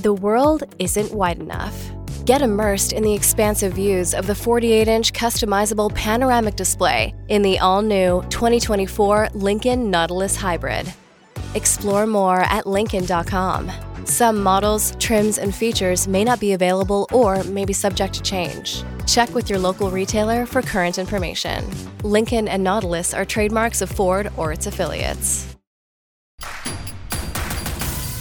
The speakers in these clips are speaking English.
The world isn't wide enough. Get immersed in the expansive views of the 48 inch customizable panoramic display in the all new 2024 Lincoln Nautilus Hybrid. Explore more at Lincoln.com. Some models, trims, and features may not be available or may be subject to change. Check with your local retailer for current information. Lincoln and Nautilus are trademarks of Ford or its affiliates.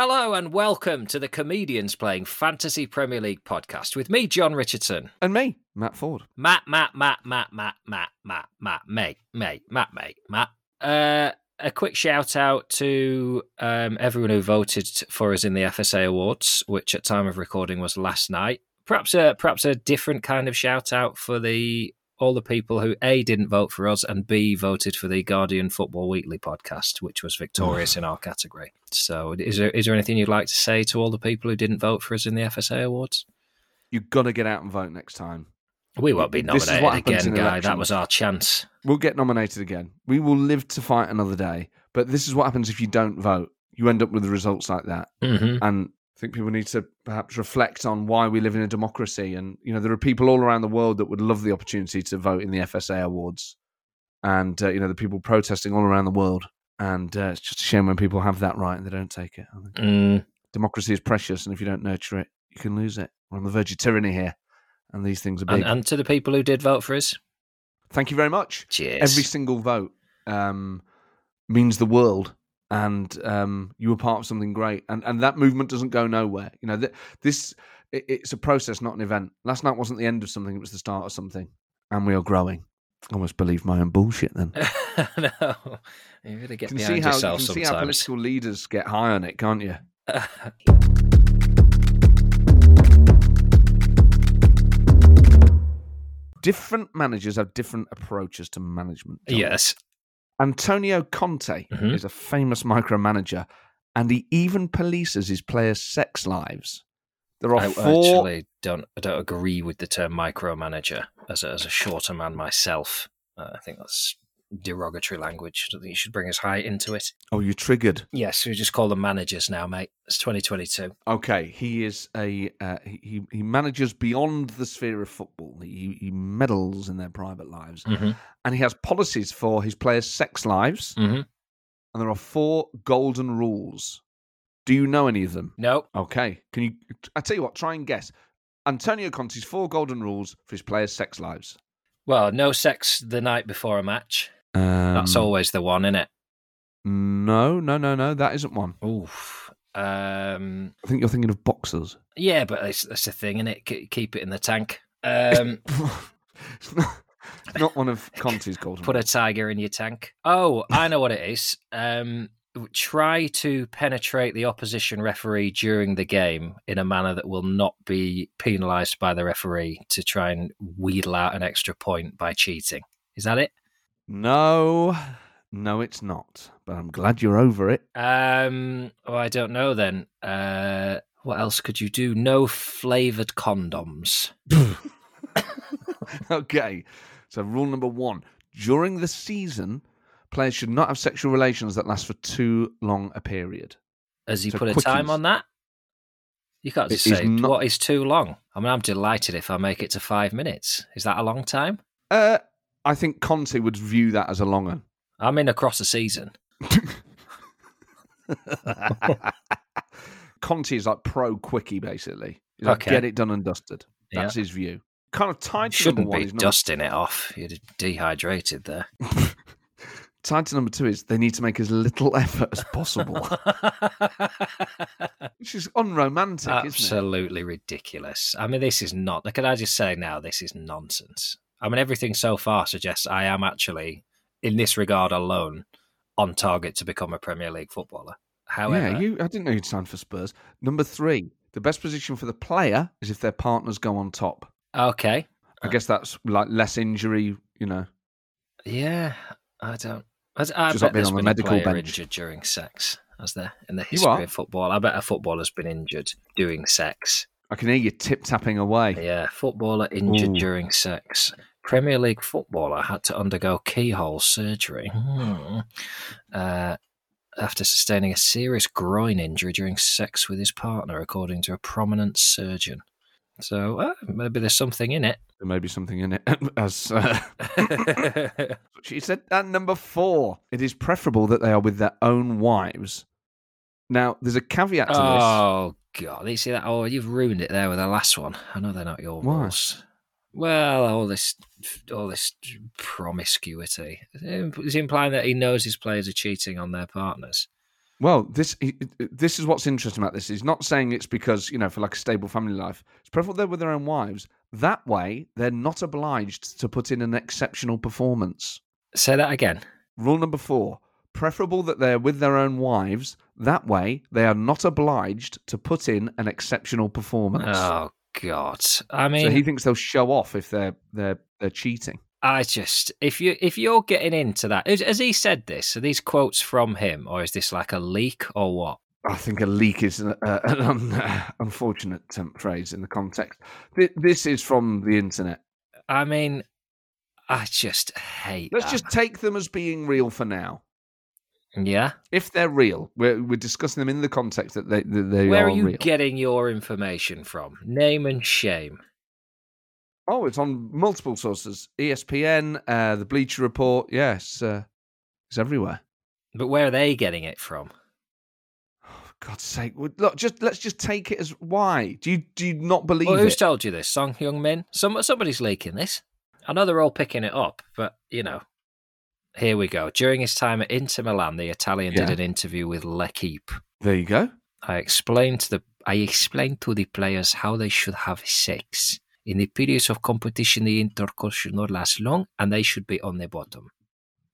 Hello and welcome to the Comedians Playing Fantasy Premier League podcast with me, John Richardson. And me, Matt Ford. Matt, Matt, Matt, Matt, Matt, Matt, Matt, Matt, mate, mate, Matt, mate, Matt. Uh, a quick shout out to um, everyone who voted for us in the FSA Awards, which at time of recording was last night. Perhaps a perhaps a different kind of shout out for the all the people who a didn't vote for us and b voted for the Guardian Football Weekly podcast, which was victorious in our category. So, is there is there anything you'd like to say to all the people who didn't vote for us in the FSA Awards? You've got to get out and vote next time. We won't be nominated again, guy. elections. That was our chance. We'll get nominated again. We will live to fight another day. But this is what happens if you don't vote. You end up with the results like that. hmm And I think people need to perhaps reflect on why we live in a democracy. And, you know, there are people all around the world that would love the opportunity to vote in the FSA Awards. And, uh, you know, the people protesting all around the world. And uh, it's just a shame when people have that right and they don't take it. I think. Mm, Democracy is precious. And if you don't nurture it, you can lose it. We're on the verge of tyranny here. And these things are big. and, and to the people who did vote for us, Thank you very much. cheers. Every single vote um, means the world, and um, you were part of something great. And and that movement doesn't go nowhere. You know, th- this it, it's a process, not an event. Last night wasn't the end of something; it was the start of something, and we are growing. I almost believe my own bullshit. Then no, you really get you can behind see how you can see how political leaders get high on it, can't you? Different managers have different approaches to management. Yes, Antonio Conte Mhm. is a famous micromanager, and he even polices his players' sex lives. There are I four. actually don't. I don't agree with the term micromanager as a, as a shorter man myself. Uh, I think that's derogatory language. I don't think you should bring us high into it. Oh, you're triggered. Yes, we just call them managers now, mate. It's 2022. Okay, he is a uh, he. He manages beyond the sphere of football. He he meddles in their private lives, Mm-hmm. and he has policies for his players' sex lives. Mm-hmm. And there are four golden rules. Do you know any of them? No, Okay, can you? I tell you what. Try and guess. Antonio Conte's four golden rules for his players' sex lives. well, no sex the night before a match. Um, That's always the one, isn't it? No, no, no, no. That isn't one. Oof. Um, I think you're thinking of boxers. yeah, but it's, that's the thing, isn't it? K- keep it in the tank. Um, it's not, it's not one of Conte's golden. put a tiger in your tank. Oh, I know what it is. Um, try to penetrate the opposition referee during the game in a manner that will not be penalised by the referee to try and wheedle out an extra point by cheating. Is that it? No, no, it's not. But I'm glad you're over it. Um, oh, I don't know then. Uh, what else could you do? No flavoured condoms. okay. So rule number one: during the season, players should not have sexual relations that last for too long a period. Has he So put a time on that? You can't It just is say not- what is too long. I mean, I'm delighted if I make it to five minutes. Is that a long time? Uh, I think Conte would view that as a long one. I'm in across a season. Conte is like pro quickie, basically. He's like, Okay. get it done and dusted. Yeah. That's his view. Kind of tied to Shouldn't number one be number, dusting it off. You're dehydrated there. tied to number two is they need to make as little effort as possible, which is unromantic, isn't it? Absolutely ridiculous. I mean, this is not. Can I just say now, this is nonsense. I mean, everything so far suggests I am actually, in this regard alone, on target to become a Premier League footballer. However, yeah, you. I didn't know you'd signed for Spurs. Number three, the best position for the player is if their partners go on top. okay, I guess that's like less injury. You know, yeah, I don't. I, I Just bet there's on the medical a player bench. injured during sex, as there in the history of football. I bet a footballer's been injured doing sex. I can hear you tip tapping away. Yeah, footballer injured Ooh. during sex. Premier League footballer had to undergo keyhole surgery Hmm. uh, after sustaining a serious groin injury during sex with his partner, according to a prominent surgeon. So uh, maybe there's something in it. There may be something in it. As uh, she said, at number four, it is preferable that they are with their own wives. Now, there's a caveat to this. oh God! Did you see that? Oh, you've ruined it there with the last one. I know they're not your Why? rules. Well, all this, all this promiscuity is implying that he knows his players are cheating on their partners. Well, this he- this is what's interesting about this. He's not saying it's because you know for like a stable family life. It's preferable they're with their own wives. That way, they're not obliged to put in an exceptional performance. Say that again. Rule number four: preferable that they're with their own wives. That way, they are not obliged to put in an exceptional performance. Oh God! I so mean, he thinks they'll show off if they're they're they're cheating. I just if you if you're getting into that, has, he said this? Are these quotes from him, or is this like a leak, or what? I think a leak is an, uh, an un, unfortunate um, phrase in the context. Th- This is from the internet. I mean, I just hate. Let's that. just take them as being real for now. Yeah. If they're real, we're, we're discussing them in the context that they, that they Where are are you real. getting your information from? Name and shame. oh, it's on multiple sources: ESPN, uh, the Bleacher Report. Yes, uh, it's everywhere. But where are they getting it from? For God's sake! Look, just let's just take it as why. Do you do you not believe Well, who's it? told you this? Son Heung-min? Some somebody's leaking this. I know they're all picking it up, but you know. Here we go. During his time at Inter Milan, the Italian Yeah. did an interview with L'Equipe. there you go. I explained to the I explained to the players how they should have sex. In the periods of competition, the intercourse should not last long, and they should be on the bottom.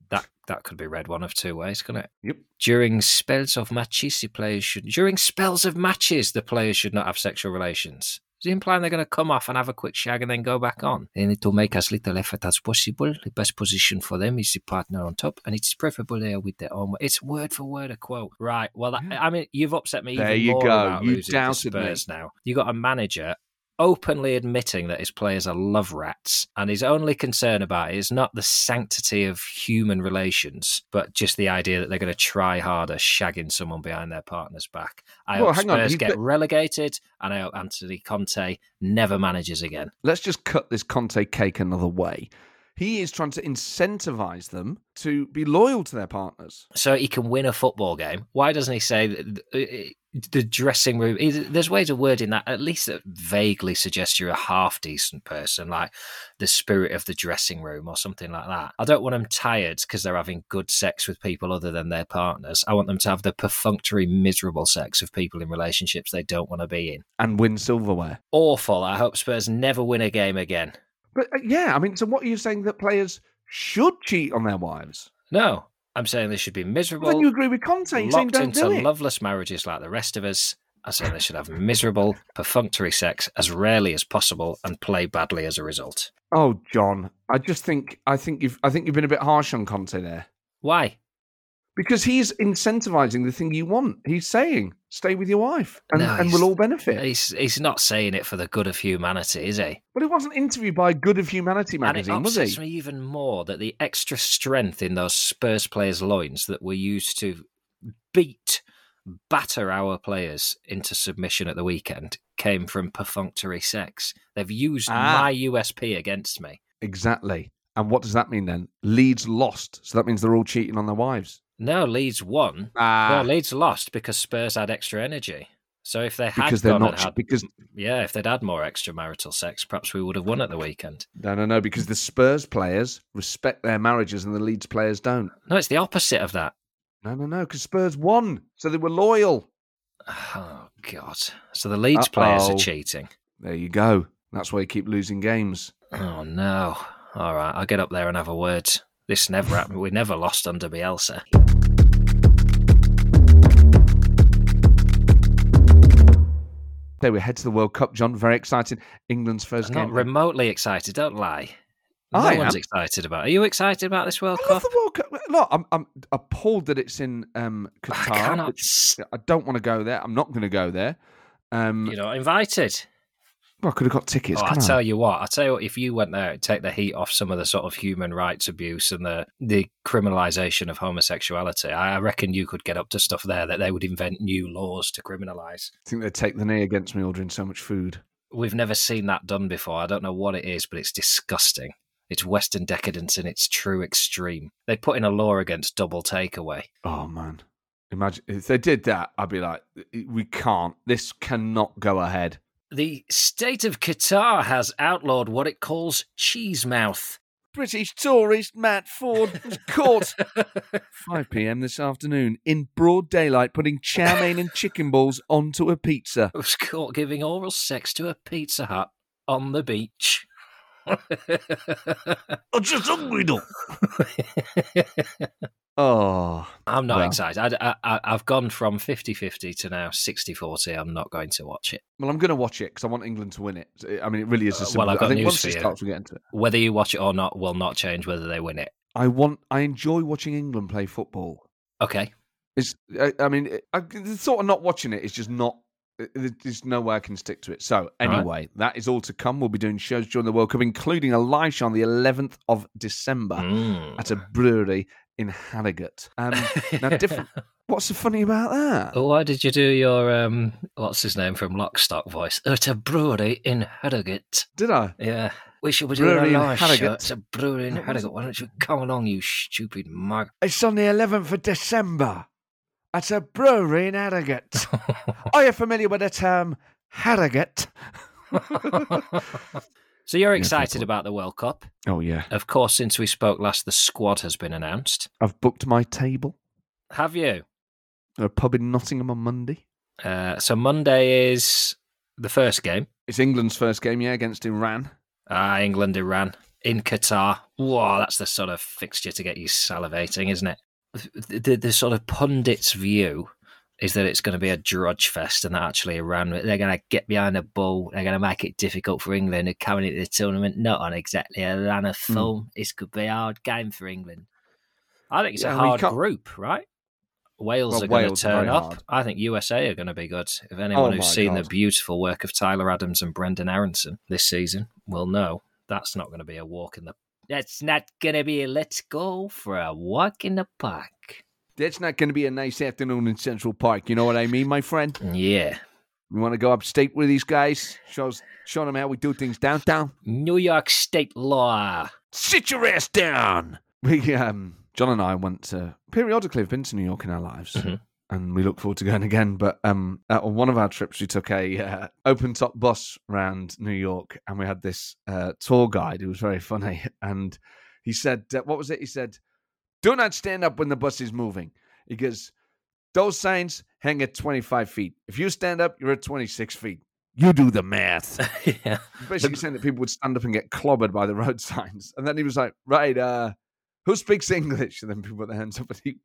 That that could be read one of two ways, couldn't it? Yep. During spells of matches, the players should. During spells of matches, the players should not have sexual relations. Is he implying they're going to come off and have a quick shag and then go back on? They need to make as little effort as possible. The best position for them is the partner on top, and it's preferable they are with their own. It's word for word a quote. Right. Well, that, Yeah. I mean, you've upset me There even you more go. about You losing to doubted me. Spurs now. You got a manager openly admitting that his players are love rats, and his only concern about it is not the sanctity of human relations, but just the idea that they're going to try harder shagging someone behind their partner's back. I Well, hope hang on, Spurs get got- relegated, and I hope Anthony Conte never manages again. let's just cut this Conte cake another way. He is trying to incentivize them to be loyal to their partners. So he can win a football game. Why doesn't he say that uh, the- dressing room? There's ways of wording that at least that vaguely suggests you're a half decent person, like the spirit of the dressing room or something like that. I don't want them tired because they're having good sex with people other than their partners. I want them to have the perfunctory, miserable sex of people in relationships they don't want to be in. and win silverware. Awful. I hope Spurs never win a game again. But uh, yeah, I mean, so what are you saying that players should cheat on their wives? No, I'm saying they should be miserable. then you agree with Conte saying locked don't into do it. loveless marriages like the rest of us. I say they should have miserable, perfunctory sex as rarely as possible and play badly as a result. Oh, John, I just think I think you've I think you've been a bit harsh on Conte there Why? Because he's incentivizing the thing you want. He's saying stay with your wife and, No, and we'll all benefit. He's he's not saying it for the good of humanity, is he? But he wasn't interviewed by Good of Humanity magazine, it was upsets he? me even more that the extra strength in those Spurs players' loins that were used to beat, batter our players into submission at the weekend came from perfunctory sex. They've used Ah. my USP against me. Exactly. And what does that mean then? Leeds lost, so that means they're all cheating on their wives. No, Leeds won. Ah, No, Leeds lost because Spurs had extra energy. So if they had because they're not had, because yeah, if they'd had more extramarital sex, perhaps we would have won at the weekend. no, no, no, because the Spurs players respect their marriages and the Leeds players don't. No, it's the opposite of that. No, no, no, because Spurs won, so they were loyal. Oh God! So the Leeds players are cheating. There you go. That's why you keep losing games. Oh no! All right, I'll get up there and have a word. This never happened. We never lost under Bielsa. There we head to the World Cup, John. Very excited. England's 1st game. Not remotely excited. Don't lie. No I one's am. excited about. It. Are you excited about this World I Cup? World Cup. Look, I'm, I'm appalled that it's in um, Qatar. I, cannot... I don't want to go there. I'm not going to go there. Um, You're not invited well, I could have got tickets. Oh, I tell you what. I tell you what. If you went there, take the heat off some of the sort of human rights abuse and the the criminalisation of homosexuality. I I reckon you could get up to stuff there that they would invent new laws to criminalise. I think they'd take the knee against me ordering so much food. We've never seen that done before. I don't know what it is, but it's disgusting. It's Western decadence in its true extreme. They put in a law against double takeaway. Oh man, imagine if they did that. I'd be like, we can't. This cannot go ahead. The state of Qatar has outlawed what it calls cheese mouth. British tourist Matt Ford was caught 5 p.m. this afternoon in broad daylight putting chow mein and chicken balls onto a pizza. was caught giving oral sex to a Pizza Hut on the beach. I'm just hungry, though. Oh, I'm not Well. excited. I, I, I've gone from 50 50 to now 60 40. I'm not going to watch it. well, I'm going to watch it because I want England to win it. I mean, it really is Uh, a simple. well, I've got I think news once for it you. starts, get into it. Whether you watch it or not will not change whether they win it. I want. I enjoy watching England play football. Okay. It's. I, I mean, it, I, the thought of not watching it is just not. It- There's no way I can stick to it. So anyway, that is all to come. We'll be doing shows during the World Cup, including a live show on the 11th of December Mm. at a brewery in Harrogate. Um, now, different. What's so funny about that? Why did you do your um? What's his name from Lockstock voice? At a brewery in Harrogate. Did I? Yeah, we should be doing Brewery a live show. It's a brewery in Harrogate. Why don't you come along, you stupid mug? It's on the 11th of December. At a brewery in Harrogate. Are you familiar with the term Harrogate? so you're excited football. about the World Cup? Oh yeah. Of course, since we spoke last, the squad has been announced. I've booked my table Have you? at a pub in Nottingham on Monday. Uh, so Monday is the first game. It's England's first game, yeah, against Iran. Ah, England, Iran in Qatar. Whoa, that's the sort of fixture to get you salivating, isn't it? The, the, the sort of pundits' view is that it's going to be a drudge fest, and that actually Iran they're going to get behind the ball. They're going to make it difficult for England come into the tournament. Not on exactly a run of Hmm. form. This could be a hard game for England. I think it's Yeah, a I mean, you hard group, right? Wales Well, are going Wales to turn up. hard. I think USA are going to be good. If anyone Oh who's seen the beautiful work of Tyler Adams and Brenden Aaronson this season will know that's not going to be a walk in the. That's not going to be a let's go for a walk in the park. That's not going to be a nice afternoon in Central Park. You know what I mean, my friend? Yeah. We want to go upstate with these guys, show, us- show them how we do things downtown. New York State law. Sit your ass down. We, um, John and I went to periodically have been to New York in our lives, Mhm. and we look forward to going again. But um, on one of our trips, we took a uh, open top bus around New York, and we had this uh, tour guide who was very funny, and he said, uh, "What was it?" He said, "Do not stand up when the bus is moving." because "Those signs hang at twenty five feet. If you stand up, you're at twenty six feet." You do the math. yeah. basically saying that people would stand up and get clobbered by the road signs. And then he was like, right, uh, who speaks English? And then people put their hands up and he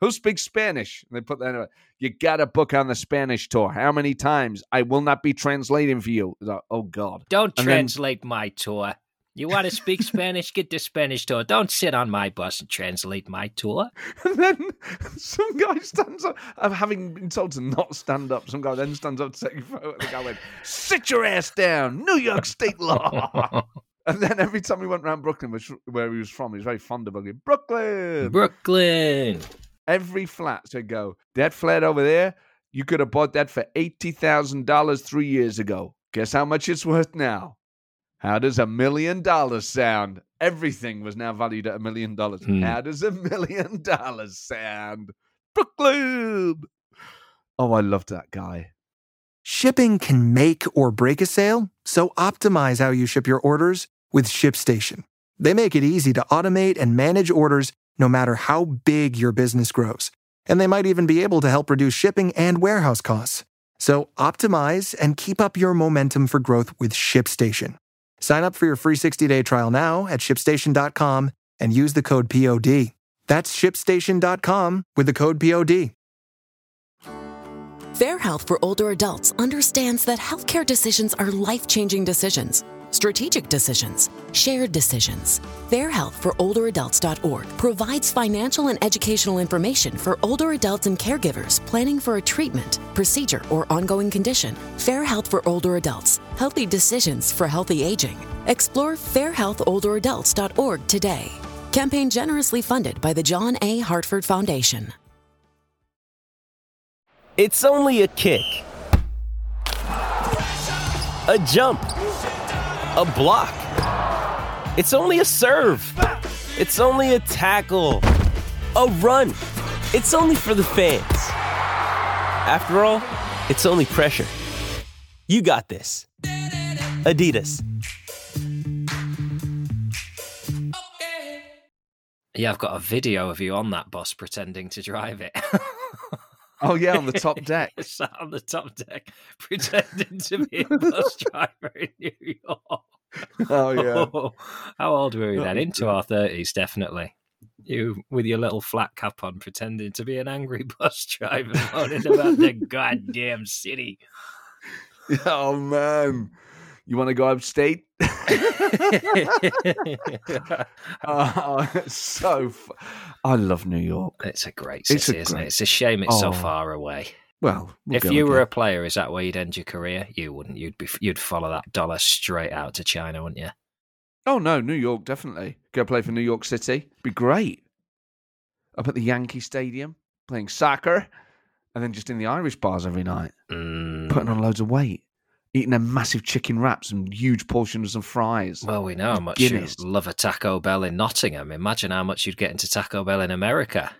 who speaks Spanish? And they put their hand up. You got to book on the Spanish tour. How many times? I will not be translating for you. Like, oh, God. Don't And then- translate my tour. You want to speak Spanish? Get the Spanish tour. Don't sit on my bus and translate my tour. And then some guy stands up. I'm having been told to not stand up. Some guy then stands up to take a photo. And the guy went, sit your ass down. New York State law. And then every time we went around Brooklyn, which where he was from, he was very fond of going, Brooklyn. Brooklyn. every flat to go. That flat over there, you could have bought that for eighty thousand dollars three years ago. Guess how much it's worth now? How does a million dollars sound? Everything was now valued at a million dollars. Hmm. How does a million dollars sound? Brooklyn. Oh, I loved that guy. Shipping can make or break a sale, so optimize how you ship your orders with ShipStation. They make it easy to automate and manage orders no matter how big your business grows. And they might even be able to help reduce shipping and warehouse costs. So optimize and keep up your momentum for growth with ShipStation. Sign up for your free 60-day trial now at shipstation.com and use the code POD. That's shipstation.com with the code POD. Fair Health for Older Adults understands that healthcare decisions are life changing decisions, strategic decisions, shared decisions. FairHealthForOlderAdults.org provides financial and educational information for older adults and caregivers planning for a treatment, procedure, or ongoing condition. Fair Health for Older Adults Healthy Decisions for Healthy Aging. Explore FairHealthOlderAdults.org today. Campaign generously funded by the John A. Hartford Foundation. It's only a kick, a jump, a block. It's only a serve. It's only a tackle, a run. It's only for the fans. After all, it's only pressure. You got this. Adidas. Yeah, I've got a video of you on that bus pretending to drive it. Oh yeah, on the top deck. Sat on the top deck, pretending to be a bus driver in New York. Oh yeah. Oh, how old were you oh, then? Oh, Into our thirties, definitely. You with your little flat cap on, pretending to be an angry bus driver, moaning about the goddamn city. Oh man, you want to go upstate? it's so. F- I love New York. it's a great It's city, a isn't great- it? It's a shame it's so Oh. far away. Well, we'll if you were a player, is that where you'd end your career? You wouldn't. You'd be. You'd follow that dollar straight out to China, wouldn't you? oh no, New York definitely go play for New York City. Be great. Up at the Yankee Stadium playing soccer, and then just in the Irish bars every night, Mm. putting on loads of weight, eating a massive chicken wraps and huge portions of fries. Well, we know how much Guinness. you love a Taco Bell in Nottingham. Imagine how much you'd get into Taco Bell in America.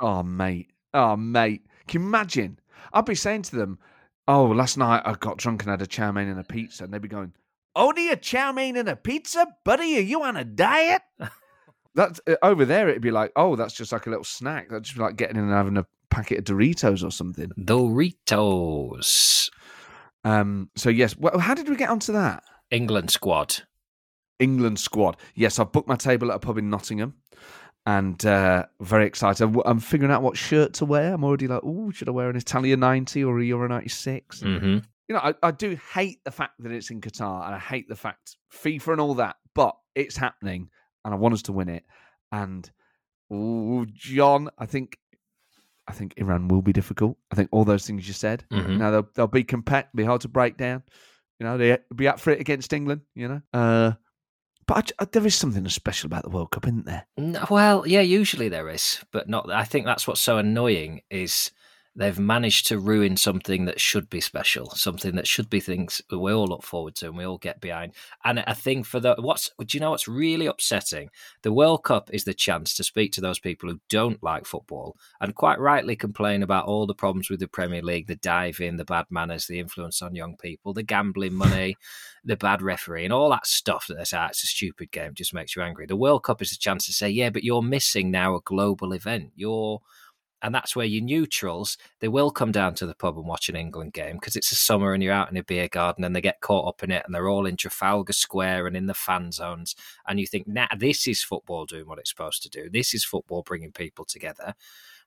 Oh, mate. Oh, mate. Can you imagine? I'd be saying to them, Oh, last night I got drunk and had a chow mein and a pizza. And they'd be going, Only a chow mein and a pizza? Buddy, are you on a diet? That's uh, over there. It'd be like, Oh, that's just like a little snack. That'd just be like getting in and having a packet of Doritos or something. Doritos. Um, so, yes. Well, how did we get onto that? England squad. England squad. Yes, I've booked my table at a pub in Nottingham and uh, very excited. I'm- figuring out what shirt to wear. I'm already like, oh, should I wear an Italia 90 or a Euro 96? hmm You know, I, I do hate the fact that it's in Qatar and I hate the fact FIFA and all that, but it's happening and I want us to win it. And, oh, John, I think. I think Iran will be difficult. I think all those things you said. Mhm. You know, they'll, they'll be compact, be hard to break down. You know, they'll be up for it against England. You know, uh, but I j- uh, there is something special about the World Cup, isn't there? No, well, yeah, usually there is, but not. I think that's what's so annoying is they've managed to ruin something that should be special, something that should be things we all look forward to and we all get behind. And I think for the what's do you know what's really upsetting? The World Cup is the chance to speak to those people who don't like football and quite rightly complain about all the problems with the Premier League, the diving, the bad manners, the influence on young people, the gambling money, the bad referee, and all that stuff that they say "Ah, it's a stupid game, just makes you angry. The World Cup is a chance to say, yeah, but you're missing now a global event. You're and that's where your neutrals they will come down to the pub and watch an England game because it's a summer and you're out in a beer garden and they get caught up in it and they're all in Trafalgar Square and in the fan zones and you think, nah, this is football doing what it's supposed to do. This is football bringing people together.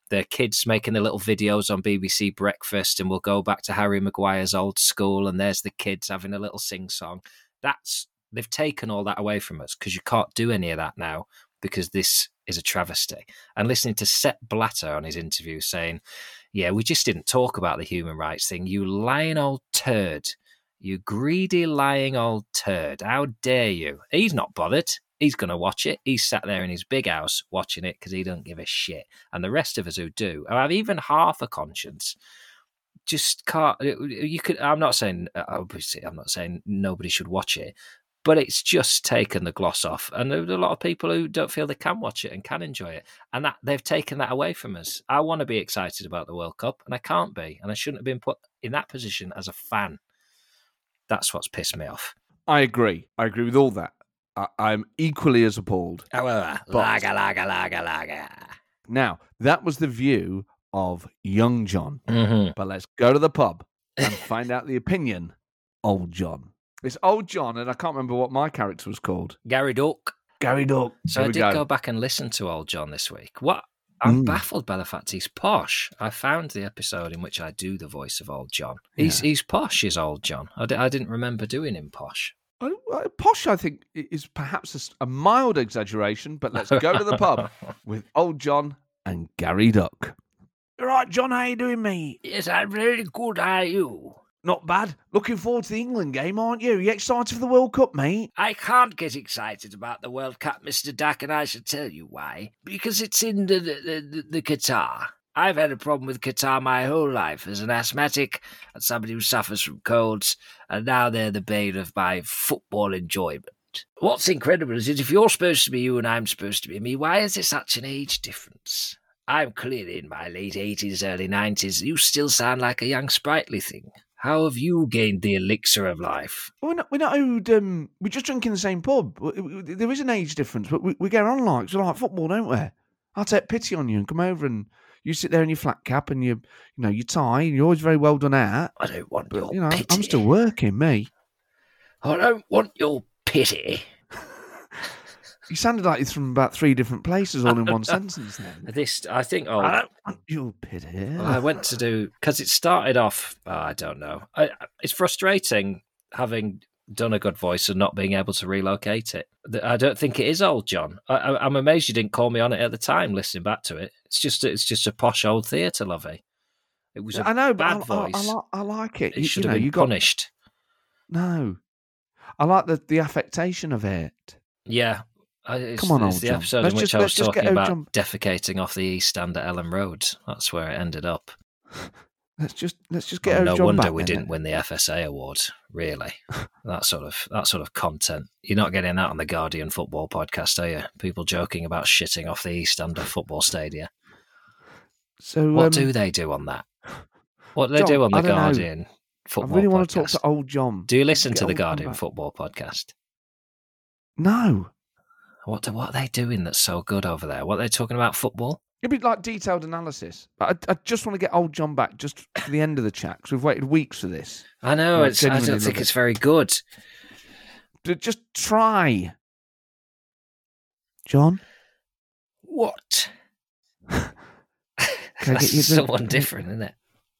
The kids making the little videos on BBC Breakfast and we'll go back to Harry Maguire's old school and there's the kids having a little sing song. That's they've taken all that away from us because you can't do any of that now because this is a travesty. And listening to Sepp Blatter on his interview saying, Yeah, we just didn't talk about the human rights thing. You lying old turd. You greedy, lying old turd. How dare you? He's not bothered. He's going to watch it. He's sat there in his big house watching it because he don't give a shit. And the rest of us who do, who have even half a conscience, just can't. You could. I'm not saying. uh, Obviously, I'm not saying nobody should watch it, but it's just taken the gloss off. And there are a lot of people who don't feel they can watch it and can enjoy it, and that they've taken that away from us. I want to be excited about the World Cup, and I can't be, and I shouldn't have been put in that position as a fan. That's what's pissed me off. I agree. I agree with all that. I, I'm equally as appalled. However, But- lager, lager, lager. Now, that was the view of young John. Mm-hmm. But let's go to the pub and find out the opinion old John. It's old John, and I can't remember what my character was called. Gary Duck. Gary Duck. So Here I did go. go back and listen to old John this week. What I'm Mm. baffled by the fact he's posh. I found the episode in which I do the voice of Old John. He's he's posh, is Old John. I, didn't remember doing him posh. Uh, uh, Posh, I think, is perhaps a mild exaggeration, but let's go to the pub with old John and Gary Duck. All right, John, how are you doing, mate? Yes, I'm very good. How are you? Not bad. Looking forward to the England game, aren't you? You excited for the World Cup, mate? I can't get excited about the World Cup, Mr. Duck, and I shall tell you why. Because it's in the, the, the, the Qatar. I've had a problem with Qatar my whole life as an asthmatic and somebody who suffers from colds, and now they're the bane of my football enjoyment. What's incredible is that if you're supposed to be you and I'm supposed to be me, why is there such an age difference? I'm clearly in my late 80s, early 90s. You still sound like a young, sprightly thing. How have you gained the elixir of life? We're not, we're not owed, um, we just drink in the same pub. There is an age difference, but we, we get on like, so like football, don't we? I'll take pity on you and come over and you sit there in your flat cap and you, you know, your tie, and you're always very well done out. I don't want your you know, pity. I'm still working, me. I don't want your pity. You sounded like it's from about three different places all in one sentence then. This, I think. Oh, I don't want your pity. well, I went to do because it started off. oh, I don't know. I, it's frustrating having done a good voice and not being able to relocate it. I don't think it is old John. I, I, I'm amazed you didn't call me on it at the time. Listening back to it, it's just it's just a posh old theatre lovey. It was a I know, but bad I, I, I, voice. li- I like it. it You- should you have know, been you got punished. no. I like the the affectation of it. Yeah. I, it's, Come on, it's old the John. episode Let's in which just- I was talking about John- defecating off the east stand at Elland Road. That's where it ended up. Let's just let's just get Oh, no John wonder back we didn't win the FSA award. Really, that sort of that sort of content. You're not getting that on the Guardian football podcast, are you? People joking about shitting off the East Under football stadia. So What um, do they do on that? What do they John, do on the Guardian know. Guardian I football? really want to talk to old John. Do you listen to the Guardian football podcast? No, What do, what are they doing that's so good over there? What are they talking about football? it'd be like detailed analysis. I, I just want to get old John back just for the end of the chat because we've waited weeks for this. I know I it's. I don't think it. it's very good. But Just try, John. What? Can I That's get you someone different, isn't it?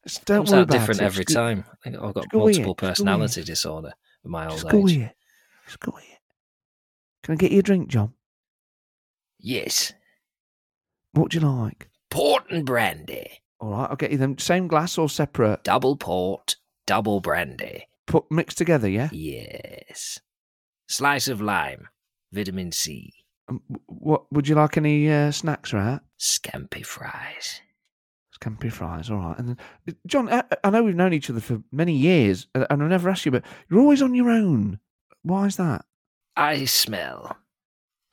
Just don't Comes worry out about different it. every Just time. I think I've got multiple here, just go here. personality disorder at my old Just go age. here. Just go here. Can I get you a drink, John? Yes, What do you like? port and brandy, All right, I'll get you them. Same glass or separate? double port, double brandy. Put mixed together, yeah. Yes, slice of lime, vitamin C, Um, what would you like? Any uh, snacks, right? scampi fries. Scampi fries, all right. And then, John, I, I know we've known each other for many years, and and I've never asked you, but you're always on your own. Why is that? I smell.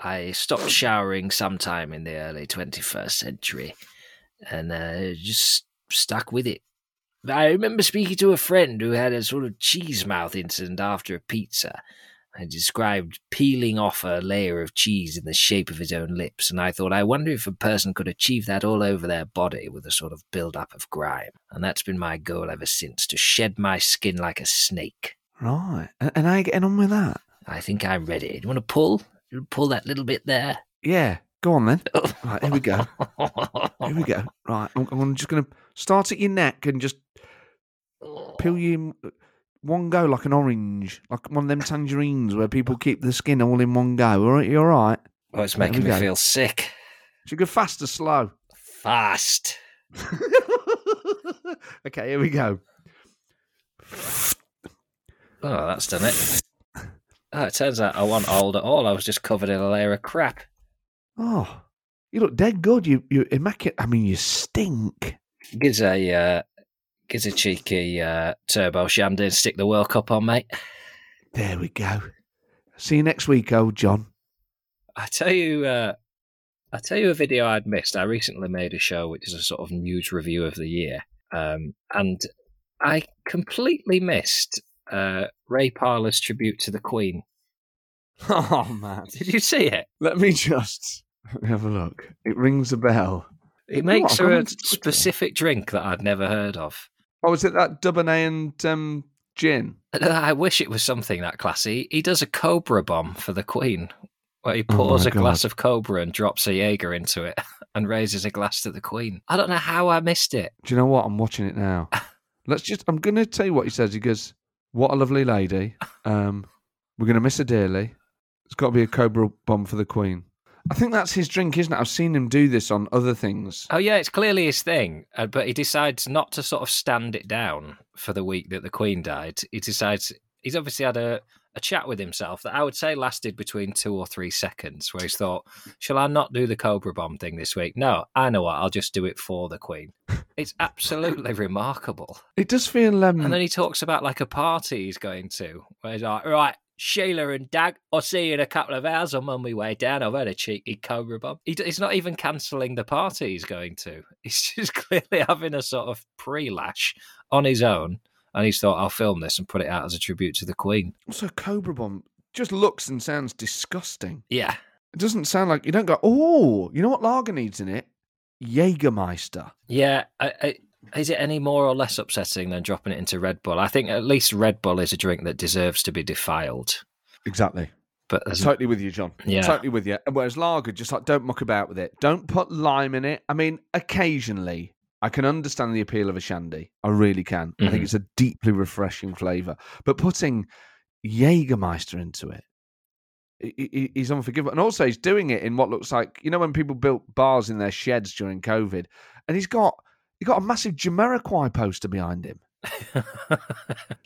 I stopped showering sometime in the early 21st century and uh, just stuck with it. I remember speaking to a friend who had a sort of cheese mouth incident after a pizza. I described peeling off a layer of cheese in the shape of his own lips, and I thought, I wonder if a person could achieve that all over their body with a sort of build-up of grime. And that's been my goal ever since, to shed my skin like a snake. Right. And, and how are you getting on with that? I think I'm ready. Do you want to pull? You pull that little bit there. Yeah. Go on then. Oh. Right, here we go. Here we go. Right, I'm, I'm just going to start at your neck and just peel oh. you in one go like an orange, like one of them tangerines where people keep the skin all in one go. All right, you all right? Oh, it's making me go. feel sick. Should go fast or slow? Fast. okay, here we go. Oh, that's done it. Oh, it turns out I wasn't old at all. I was just covered in a layer of crap. Oh, you look dead good. You, you immaculate. I mean, you stink. Gives a uh, gives a cheeky uh, turbo shandy and stick the World Cup on, mate. There we go. See you next week, old John. I tell you, uh, I tell you a video I'd missed. I recently made a show which is a sort of news review of the year, um, and I completely missed uh, Ray Parlour's tribute to the Queen. Oh man, Did you see it? let me just let me have a look. It rings a bell. It makes her a specific drink that I'd never heard of. Oh, is it that Dubonnet and um, gin? I wish it was something that classy. He does a Cobra bomb for the Queen where he Oh pours my a glass of Cobra and drops a Jaeger into it and raises a glass to the Queen. I don't know how I missed it. Do you know what? I'm watching it now. Let's just. I'm going to tell you what he says. He goes, "What a lovely lady. Um, we're going to miss her dearly. It's got to be a Cobra bomb for the Queen." I think that's his drink, isn't it? I've seen him do this on other things. Oh yeah, it's clearly his thing, uh, but he decides not to sort of stand it down for the week that the Queen died. He decides he's obviously had a, a chat with himself that I would say lasted between two or three seconds, where he's thought, "Shall I not do the Cobra Bomb thing this week? No, I know what. I'll just do it for the Queen." It's absolutely remarkable. It does feel. Um, And then he talks about like a party he's going to, where he's like, "Right." Sheila and Dag, I'll see you in a couple of hours. I'm on my way down. I've had a cheeky Cobra Bomb. He, d- he's not even cancelling the party he's going to. He's just clearly having a sort of pre lash on his own. And he's thought, I'll film this and put it out as a tribute to the Queen. also, Cobra bomb just looks and sounds disgusting. Yeah. It doesn't sound like you don't go. Oh, you know what lager needs in it? Jägermeister. Yeah. I, I, is it any more or less upsetting than dropping it into Red Bull? I think at least Red Bull is a drink that deserves to be defiled. Exactly. But Totally with you, John. Yeah. Totally with you. And Whereas lager, just like don't muck about with it. Don't put lime in it. I mean, occasionally I can understand the appeal of a shandy. I really can. I think Mhm. it's a deeply refreshing flavour. But putting Jägermeister into it, he's unforgivable. And also, he's doing it in what looks like you know when people built bars in their sheds during COVID, and he's got he got a massive Jamiroquai poster behind him.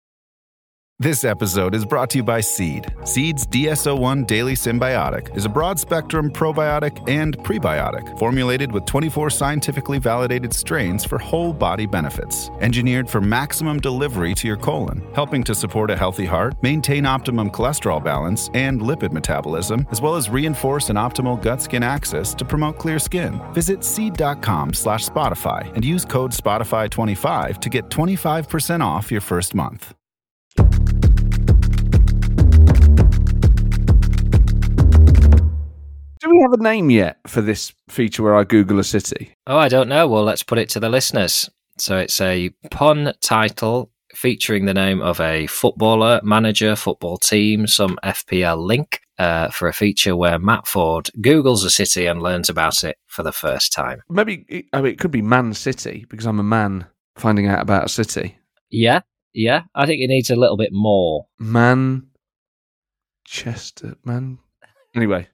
This episode is brought to you by Seed. Seed's DS-01 Daily Symbiotic is a broad spectrum probiotic and prebiotic formulated with 24 scientifically validated strains for whole body benefits. Engineered for maximum delivery to your colon, helping to support a healthy heart, maintain optimum cholesterol balance and lipid metabolism, as well as reinforce an optimal gut skin axis to promote clear skin. Visit seed.com slash Spotify and use code Spotify25 to get 25% off your first month. We have a name yet for this feature where I Google a city? Oh, I don't know. Well, let's put it to the listeners. So it's a pun title featuring the name of a footballer, manager, football team, some FPL link uh, for a feature where Matt Ford Googles a city and learns about it for the first time. Maybe I mean, it could be Man City because I'm a man finding out about a city. Yeah, yeah. I think it needs a little bit more. Man Chester, man. Anyway,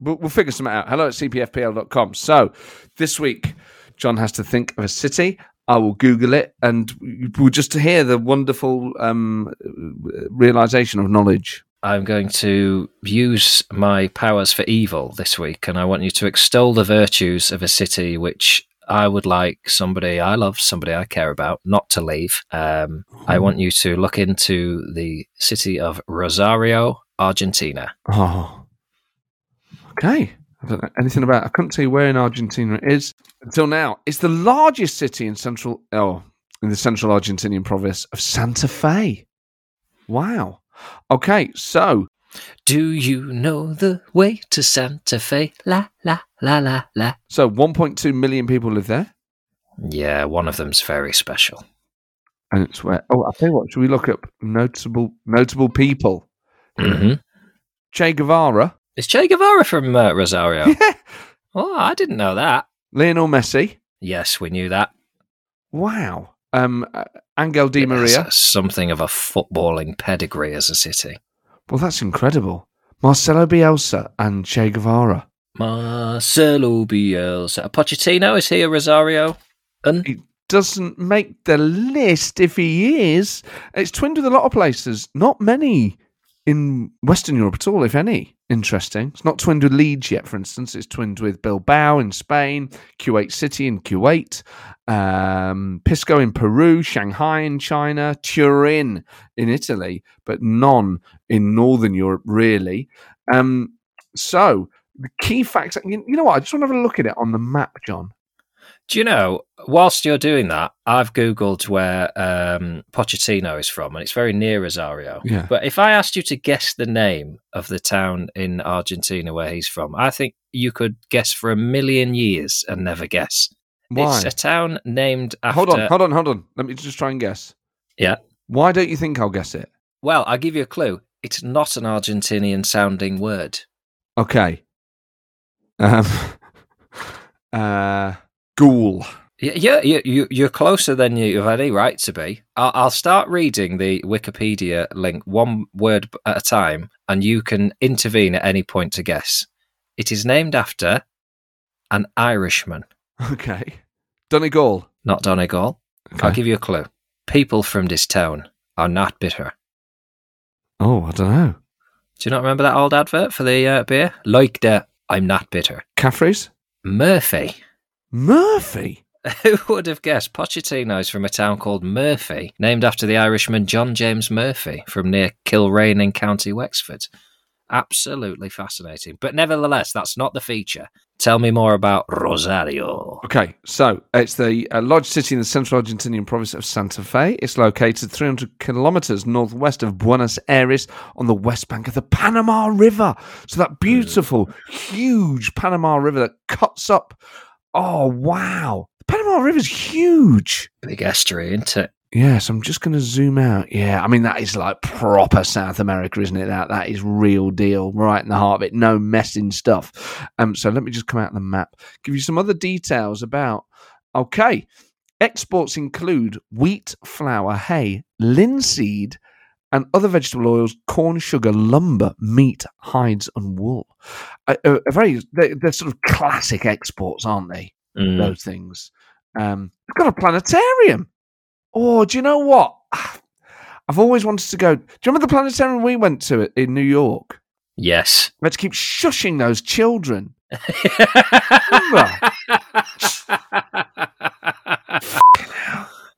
we'll, we'll figure some out. Hello at cpfpl.com. So this week, John has to think of a city. I will Google it, and we'll just hear the wonderful um, realization of knowledge. I'm going to use my powers for evil this week, and I want you to extol the virtues of a city which I would like somebody I love, somebody I care about, not to leave. Um, I want you to look into the city of Rosario, Argentina. Oh, okay. I don't know anything about. I couldn't tell you where in Argentina it is until now. It's the largest city in central. Oh, in the central Argentinian province of Santa Fe. Wow. Okay, so Do you know the way to Santa Fe? La la la la la. so 1.2 million people live there, Yeah, one of them's very special. and it's where. Oh, I'll tell you what. Should we look up notable notable people? hmm Che Guevara, Is Che Guevara from uh, Rosario? yeah. oh, I didn't know that. Lionel Messi. Yes, we knew that. Wow. Um, uh, Angel Di Maria. something of a footballing pedigree as a city. Well, that's incredible. Marcelo Bielsa and Che Guevara. Marcelo Bielsa. Pochettino, is he a Rosario? And He doesn't make the list if he is. It's twinned with a lot of places. Not many in Western Europe at all, if any. Interesting. It's not twinned with Leeds yet, for instance. It's twinned with Bilbao in Spain, Kuwait City in Kuwait, um, Pisco in Peru, Shanghai in China, Turin in Italy, but none in Northern Europe, really. Um, so, the key facts, you, you know what? I just want to have a look at it on the map, John. Do you know, whilst you're doing that, I've Googled where um, Pochettino is from, and it's very near Rosario. Yeah. But if I asked you to guess the name of the town in Argentina where he's from, I think you could guess for a million years and never guess. Why? It's a town named after. Hold on, hold on, hold on. Let me just try and guess. Yeah. Why don't you think I'll guess it? Well, I'll give you a clue. It's not an Argentinian sounding word. Okay. Um, uh, ghoul. Yeah, yeah, you, you, you're closer than you have any right to be. I'll, I'll start reading the Wikipedia link one word at a time, and you can intervene at any point to guess. It is named after an Irishman, Okay. Donegal. not Donegal. I'll give you a clue. People from this town are not bitter. Oh, I don't know. Do you not remember that old advert for the uh, beer? Like the I'm not bitter. Caffrey's? Murphy. Murphy. Who would have guessed Pochettino's from a town called Murphy, named after the Irishman John James Murphy from near Kilrane in County Wexford? Absolutely fascinating. But nevertheless, that's not the feature. Tell me more about Rosario. Okay, so it's the uh, large city in the central Argentinian province of Santa Fe. It's located 300 kilometers northwest of Buenos Aires on the west bank of the Paraná River. So that beautiful, huge Paraná River that cuts up. Oh, wow. The Paraná River's huge. Big estuary, isn't it? Yes, I'm just going to zoom out. Yeah, I mean that is like proper South America, isn't it? That that is real deal, right in the heart of it. No messing stuff. Um, so let me just come out the map, give you some other details about. Okay, exports include wheat, flour, hay, linseed, and other vegetable oils, corn, sugar, lumber, meat, hides, and wool. A, a, a very they're, they're sort of classic exports, aren't they? Mm. those things. Um, they've got a planetarium. Oh, do you know what? I've always wanted to go. Do you remember the planetarium we went to in New York? Yes. We had to keep shushing those children.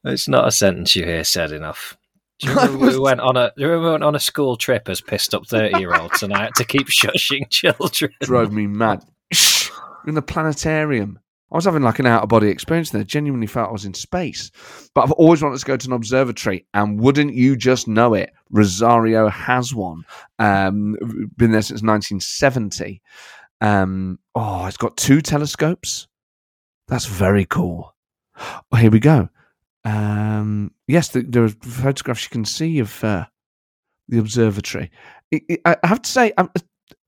it's not a sentence you hear said enough. Do you remember we went on a do you remember we went on a school trip as pissed up thirty year olds and I had to keep shushing children. Drove me mad. In the planetarium. I was having like an out of body experience there. Genuinely felt I was in space. But I've always wanted to go to an observatory, and wouldn't you just know it? Rosario has one. Um, been there since 1970. Um, oh, it's got two telescopes. That's very cool. Oh, here we go. Um, yes, the, there are photographs you can see of uh, the observatory. It, it, I have to say, I'm,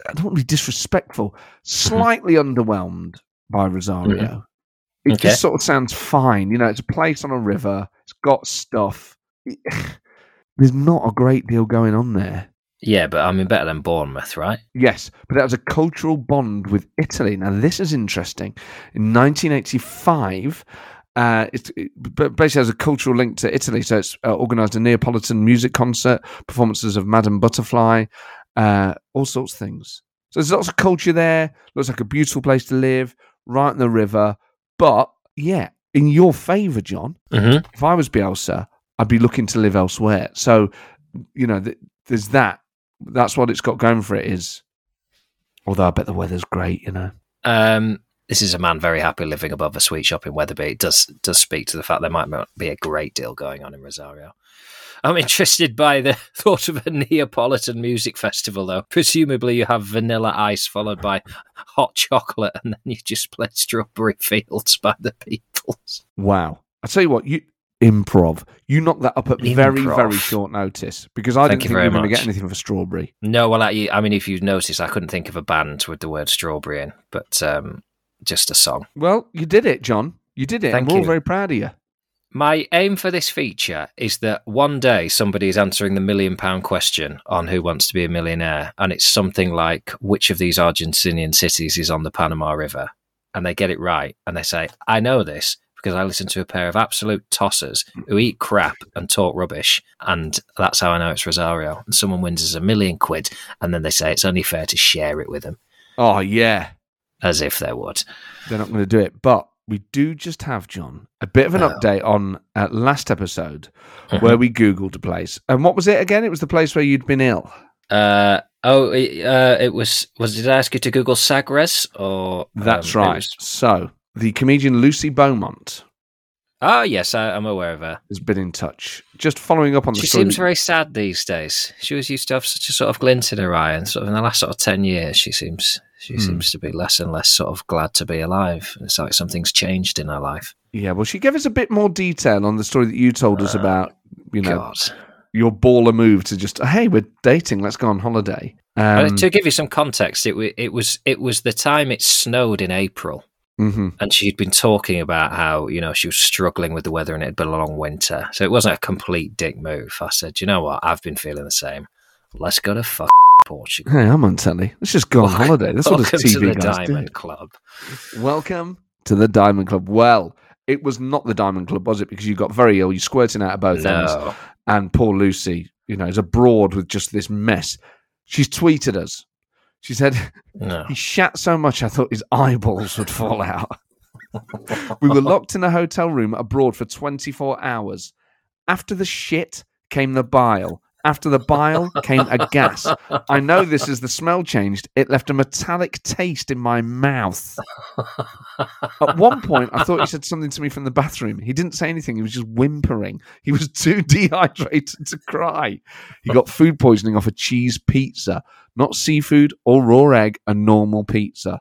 I don't want to be disrespectful. Slightly underwhelmed by Rosario. It Okay. just sort of sounds fine. You know, it's a place on a river. It's got stuff. There's not a great deal going on there. Yeah, but I mean better than Bournemouth, right? Yes, but that was a cultural bond with Italy. Now, this is interesting. In 1985, uh, it's, it basically has a cultural link to Italy. So it's uh, organised a Neapolitan music concert, performances of Madame Butterfly, uh, all sorts of things. So there's lots of culture there. Looks like a beautiful place to live, right on the river. But yeah, in your favour, John, Mm-hmm. if I was Bielsa, I'd be looking to live elsewhere. So, you know, th- there's that. That's what it's got going for it is. Although I bet the weather's great, you know. Um, this is a man very happy living above a sweet shop in Wetherby. It does does speak to the fact there might not be a great deal going on in Rosario. I'm interested by the thought of a Neapolitan music festival, though. Presumably, you have vanilla ice followed by hot chocolate, and then you just play strawberry fields by the Beatles. Wow. I tell you what, you improv. You knocked that up at very, Improv. very short notice because I Thank didn't think very you were going to get anything for strawberry. No, well, I, I mean, if you've noticed, I couldn't think of a band with the word strawberry in, but um, just a song. Well, you did it, John. You did it. Thank and we're all very proud of you. My aim for this feature is that one day somebody is answering the million pound question on Who Wants to Be a Millionaire, and it's something like which of these Argentinian cities is on the Paraná River, and they get it right, and they say, "I know this." Because I listen to a pair of absolute tossers who eat crap and talk rubbish, and that's how I know it's Rosario. And someone wins us a million quid, and then they say it's only fair to share it with them, Oh yeah, as if they would. they're not going to do it. But we do just have John a bit of an Oh. update on uh, last episode Mhm. where we googled a place. And what was it again? It was the place where you'd been ill. Uh, oh, it, uh, it was. Was did I ask you to Google Sagres or? That's um, right. was- So the comedian Lucy Beaumont oh yes, I, I'm aware of her. has been in touch. Just following up on the story. She story. seems very sad these days. She was used to have such a sort of glint in her eye, and sort of in the last sort of ten years, she seems she Hmm. seems to be less and less sort of glad to be alive. It's like something's changed in her life. Yeah, well, she gave us a bit more detail on the story that you told us about. You know, God. your baller move to just, hey, we're dating. Let's go on holiday. Uh, Um, to give you some context, it it was it was the time it snowed in April. Mhm. and she'd been talking about how you know she was struggling with the weather and it had been a long winter so it wasn't a complete dick move i said you know what i've been feeling the same let's go to fuck portugal Hey, I'm on telly. Let's just go on holiday. That's what welcome TV to the diamond do. club Welcome to the Diamond Club. Well, it was not the Diamond Club, was it? Because you got very ill. You're squirting out of both ends. And poor Lucy, you know, is abroad with just this mess. She's tweeted us. She said, no He shat so much I thought his eyeballs would fall out. we were locked in a hotel room abroad for 24 hours. After the shit came the bile. After the bile came a gas. I know this as the smell changed. It left a metallic taste in my mouth. At one point, I thought he said something to me from the bathroom. He didn't say anything. He was just whimpering. He was too dehydrated to cry. He got food poisoning off a cheese pizza, not seafood or raw egg, a normal pizza.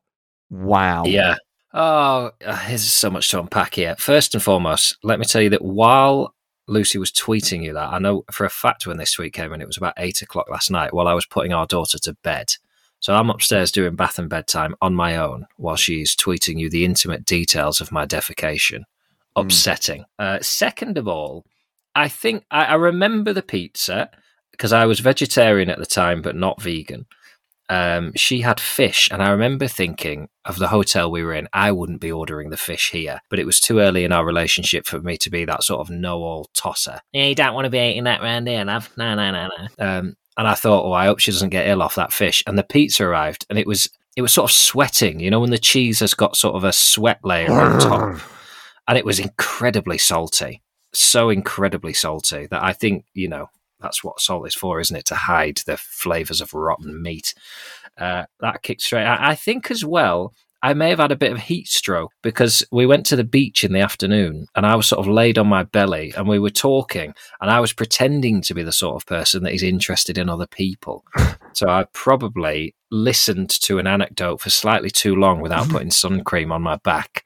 Wow. yeah. Oh there's so much to unpack here. First and foremost let me tell you that while lucy was tweeting you that i know for a fact when this tweet came in it was about eight o'clock last night while i was putting our daughter to bed. So i'm upstairs doing bath and bedtime on my own while she's tweeting you the intimate details of my defecation. Upsetting. Uh, second of all i think I, I remember the pizza because i was vegetarian at the time but not vegan um, she had fish, and I remember thinking of the hotel we were in, I wouldn't be ordering the fish here, but it was too early in our relationship for me to be that sort of know-all tosser. Yeah, you don't want to be eating that round here, love. No, no, no, no. Um, and I thought, oh, I hope she doesn't get ill off that fish. And the pizza arrived, and it was it was sort of sweating. You know, when the cheese has got sort of a sweat layer on top, and it was incredibly salty, so incredibly salty that I think you know that's what salt is for, isn't it? To hide the flavors of rotten meat. Uh, that kicked straight. I, I think as well. I may have had a bit of heat stroke because we went to the beach in the afternoon and I was sort of laid on my belly and we were talking and I was pretending to be the sort of person that is interested in other people. so I probably listened to an anecdote for slightly too long without putting sun cream on my back.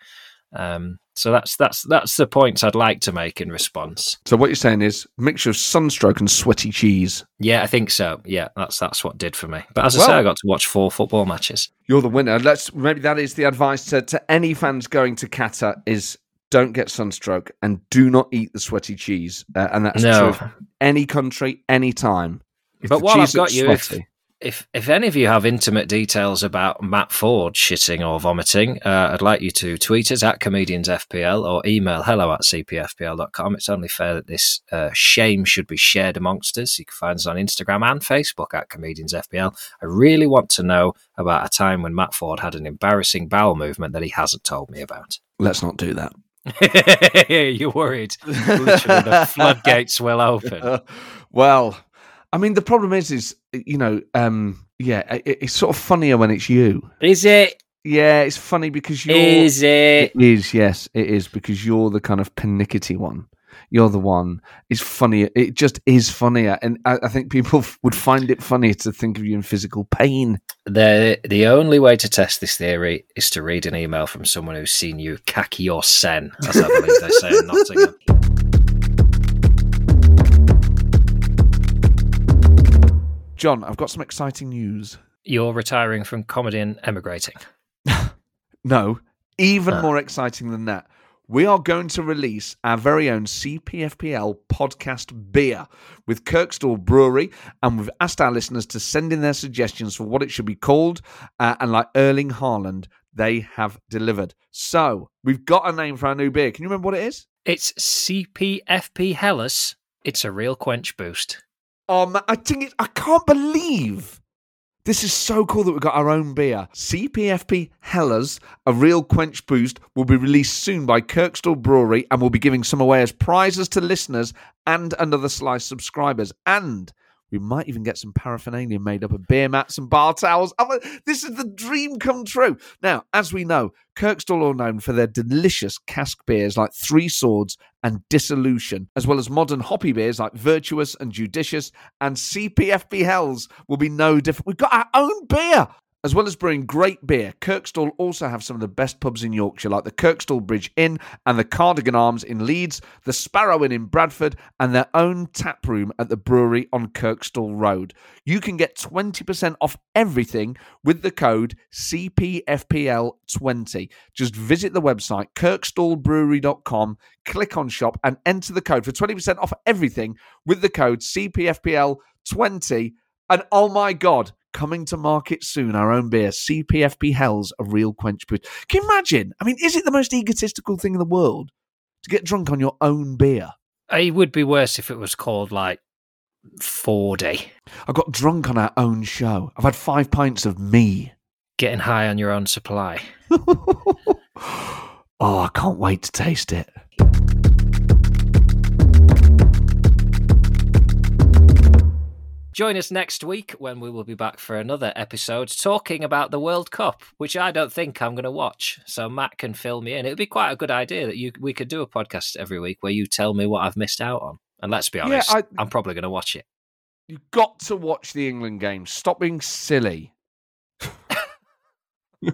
Um, so that's that's that's the points I'd like to make in response. So what you're saying is mixture of sunstroke and sweaty cheese. Yeah, I think so. Yeah, that's that's what did for me. But as I Well- say, I got to watch four football matches. You're the winner. Let's maybe that is the advice to, to any fans going to Qatar is don't get sunstroke and do not eat the sweaty cheese. Uh, and that's No. true. Any country, any time. If But while I've got you, sweaty- if if any of you have intimate details about Matt Forde shitting or vomiting, uh, I'd like you to tweet us at comediansfpl or email hello at cpfpl.com. It's only fair that this uh, shame should be shared amongst us. You can find us on Instagram and Facebook at comediansfpl. I really want to know about a time when Matt Forde had an embarrassing bowel movement that he hasn't told me about. let's not do that. You're worried. Literally, the floodgates will open. Uh, well, I mean, the problem is, is you know, um, yeah, it, it's sort of funnier when it's you. Is it? Yeah, it's funny because you're. Is it? It is, yes, it is because you're the kind of pernickety one. You're the one. It's funnier. It just is funnier, and I, I think people f- would find it funnier to think of you in physical pain. The the only way to test this theory is to read an email from someone who's seen you khaki your sen, as I believe they say in Nottingham. John, I've got some exciting news. You're retiring from comedy and emigrating. No, even Ah. more exciting than that. we are going to release our very own CPFPL podcast beer with Kirkstall Brewery, and we've asked our listeners to send in their suggestions for what it should be called. Uh, and like Erling Haaland, they have delivered. So we've got a name for our new beer. Can you remember what it is? It's CPFP Helles. It's a real quench boost. Um, I think it, I can't believe this is so cool that we've got our own beer. CPFP Helles, a real quench boost, will be released soon by Kirkstall Brewery and we'll be giving some away as prizes to listeners and another slice subscribers. And we might even get some paraphernalia made up of beer mats and bar towels. This is the dream come true. Now, as we know, Kirkstall are known for their delicious cask beers like Three Swords and Dissolution, as well as modern hoppy beers like Virtuous and Judicious, and CPFP Hells will be no different. We've got our own beer. As well as brewing great beer, Kirkstall also have some of the best pubs in Yorkshire, like the Kirkstall Bridge Inn and the Cardigan Arms in Leeds, the Sparrow Inn in Bradford, and their own tap room at the brewery on Kirkstall Road. You can get 20% off everything with the code CPFPL20. Just visit the website kirkstallbrewery.com, click on shop, and enter the code for 20% off everything with the code CPFPL20. And oh my God, coming to market soon, our own beer, CPFP Hells, a real quench boost. Can you imagine? I mean, is it the most egotistical thing in the world to get drunk on your own beer? It would be worse if it was called like 40. I got drunk on our own show. I've had five pints of me. Getting high on your own supply. oh, I can't wait to taste it. Join us next week when we will be back for another episode talking about the World Cup, which I don't think I'm going to watch. So Matt can fill me in. It would be quite a good idea that you we could do a podcast every week where you tell me what I've missed out on. And let's be honest, Yeah, I- I'm probably going to watch it. You've got to watch the England game. Stop being silly. I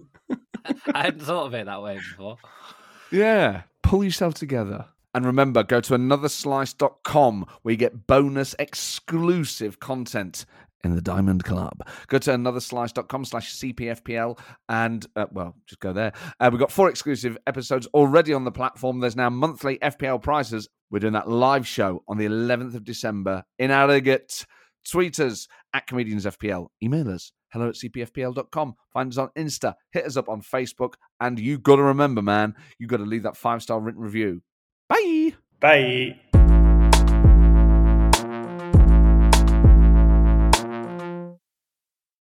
hadn't thought of it that way before. Yeah, pull yourself together. And remember, go to anotherslice.com where you get bonus exclusive content in the Diamond Club. Go to anotherslice.com slash CPFPL and, uh, well, just go there. Uh, we've got four exclusive episodes already on the platform. There's now monthly FPL prices. We're doing that live show on the 11th of December in Arrogate. Tweet us at Comedians FPL. Email us hello at cpfpl.com. Find us on Insta. Hit us up on Facebook. And you got to remember, man, you got to leave that five star written review. Bye. Bye.